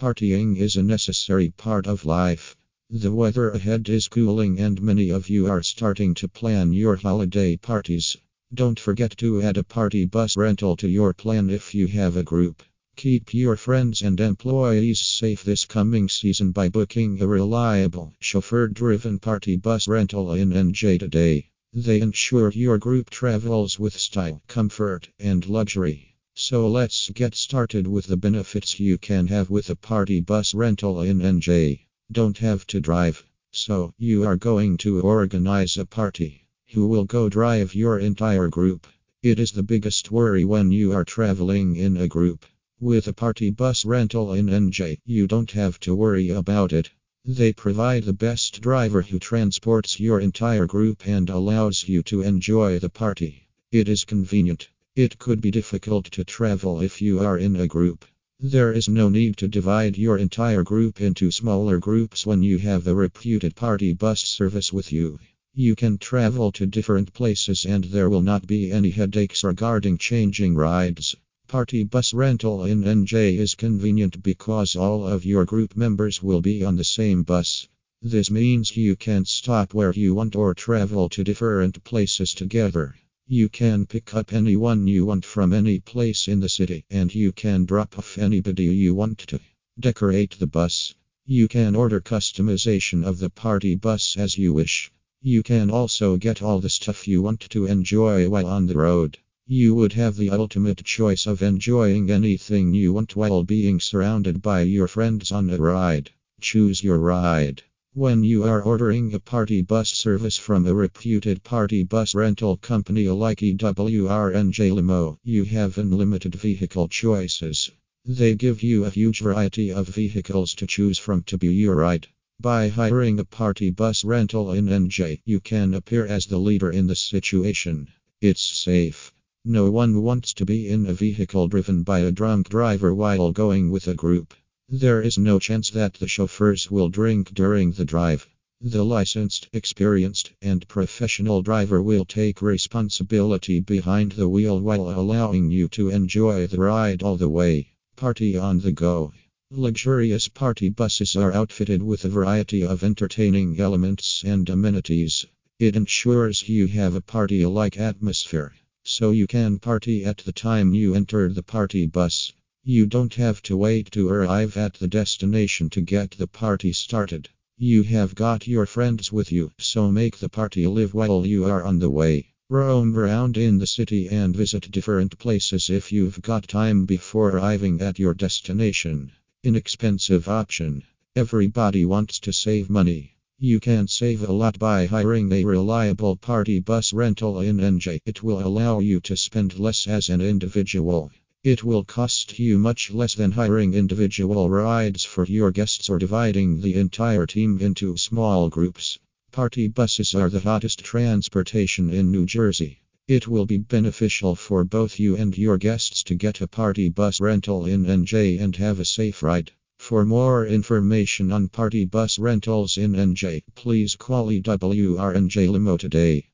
Partying is a necessary part of life. The weather ahead is cooling, and many of you are starting to plan your holiday parties. Don't forget to add a party bus rental to your plan if you have a group. Keep your friends and employees safe this coming season by booking a reliable, chauffeur driven party bus rental in NJ today. They ensure your group travels with style, comfort, and luxury. So let's get started with the benefits you can have with a party bus rental in NJ. Don't have to drive. So, you are going to organize a party. Who will go drive your entire group? It is the biggest worry when you are traveling in a group. With a party bus rental in NJ, you don't have to worry about it. They provide the best driver who transports your entire group and allows you to enjoy the party. It is convenient. It could be difficult to travel if you are in a group. There is no need to divide your entire group into smaller groups when you have a reputed party bus service with you. You can travel to different places and there will not be any headaches regarding changing rides. Party bus rental in NJ is convenient because all of your group members will be on the same bus. This means you can stop where you want or travel to different places together. You can pick up anyone you want from any place in the city, and you can drop off anybody you want to. Decorate the bus. You can order customization of the party bus as you wish. You can also get all the stuff you want to enjoy while on the road. You would have the ultimate choice of enjoying anything you want while being surrounded by your friends on a ride. Choose your ride. When you are ordering a party bus service from a reputed party bus rental company like EWRNJ Limo, you have unlimited vehicle choices. They give you a huge variety of vehicles to choose from to be your ride. By hiring a party bus rental in NJ, you can appear as the leader in the situation. It's safe. No one wants to be in a vehicle driven by a drunk driver while going with a group. There is no chance that the chauffeurs will drink during the drive. The licensed, experienced, and professional driver will take responsibility behind the wheel while allowing you to enjoy the ride all the way. Party on the go. Luxurious party buses are outfitted with a variety of entertaining elements and amenities. It ensures you have a party like atmosphere, so you can party at the time you enter the party bus. You don't have to wait to arrive at the destination to get the party started. You have got your friends with you, so make the party live while you are on the way. Roam around in the city and visit different places if you've got time before arriving at your destination. Inexpensive option. Everybody wants to save money. You can save a lot by hiring a reliable party bus rental in NJ. It will allow you to spend less as an individual. It will cost you much less than hiring individual rides for your guests or dividing the entire team into small groups. Party buses are the hottest transportation in New Jersey. It will be beneficial for both you and your guests to get a party bus rental in NJ and have a safe ride. For more information on party bus rentals in NJ, please call EWRNJ Limo today.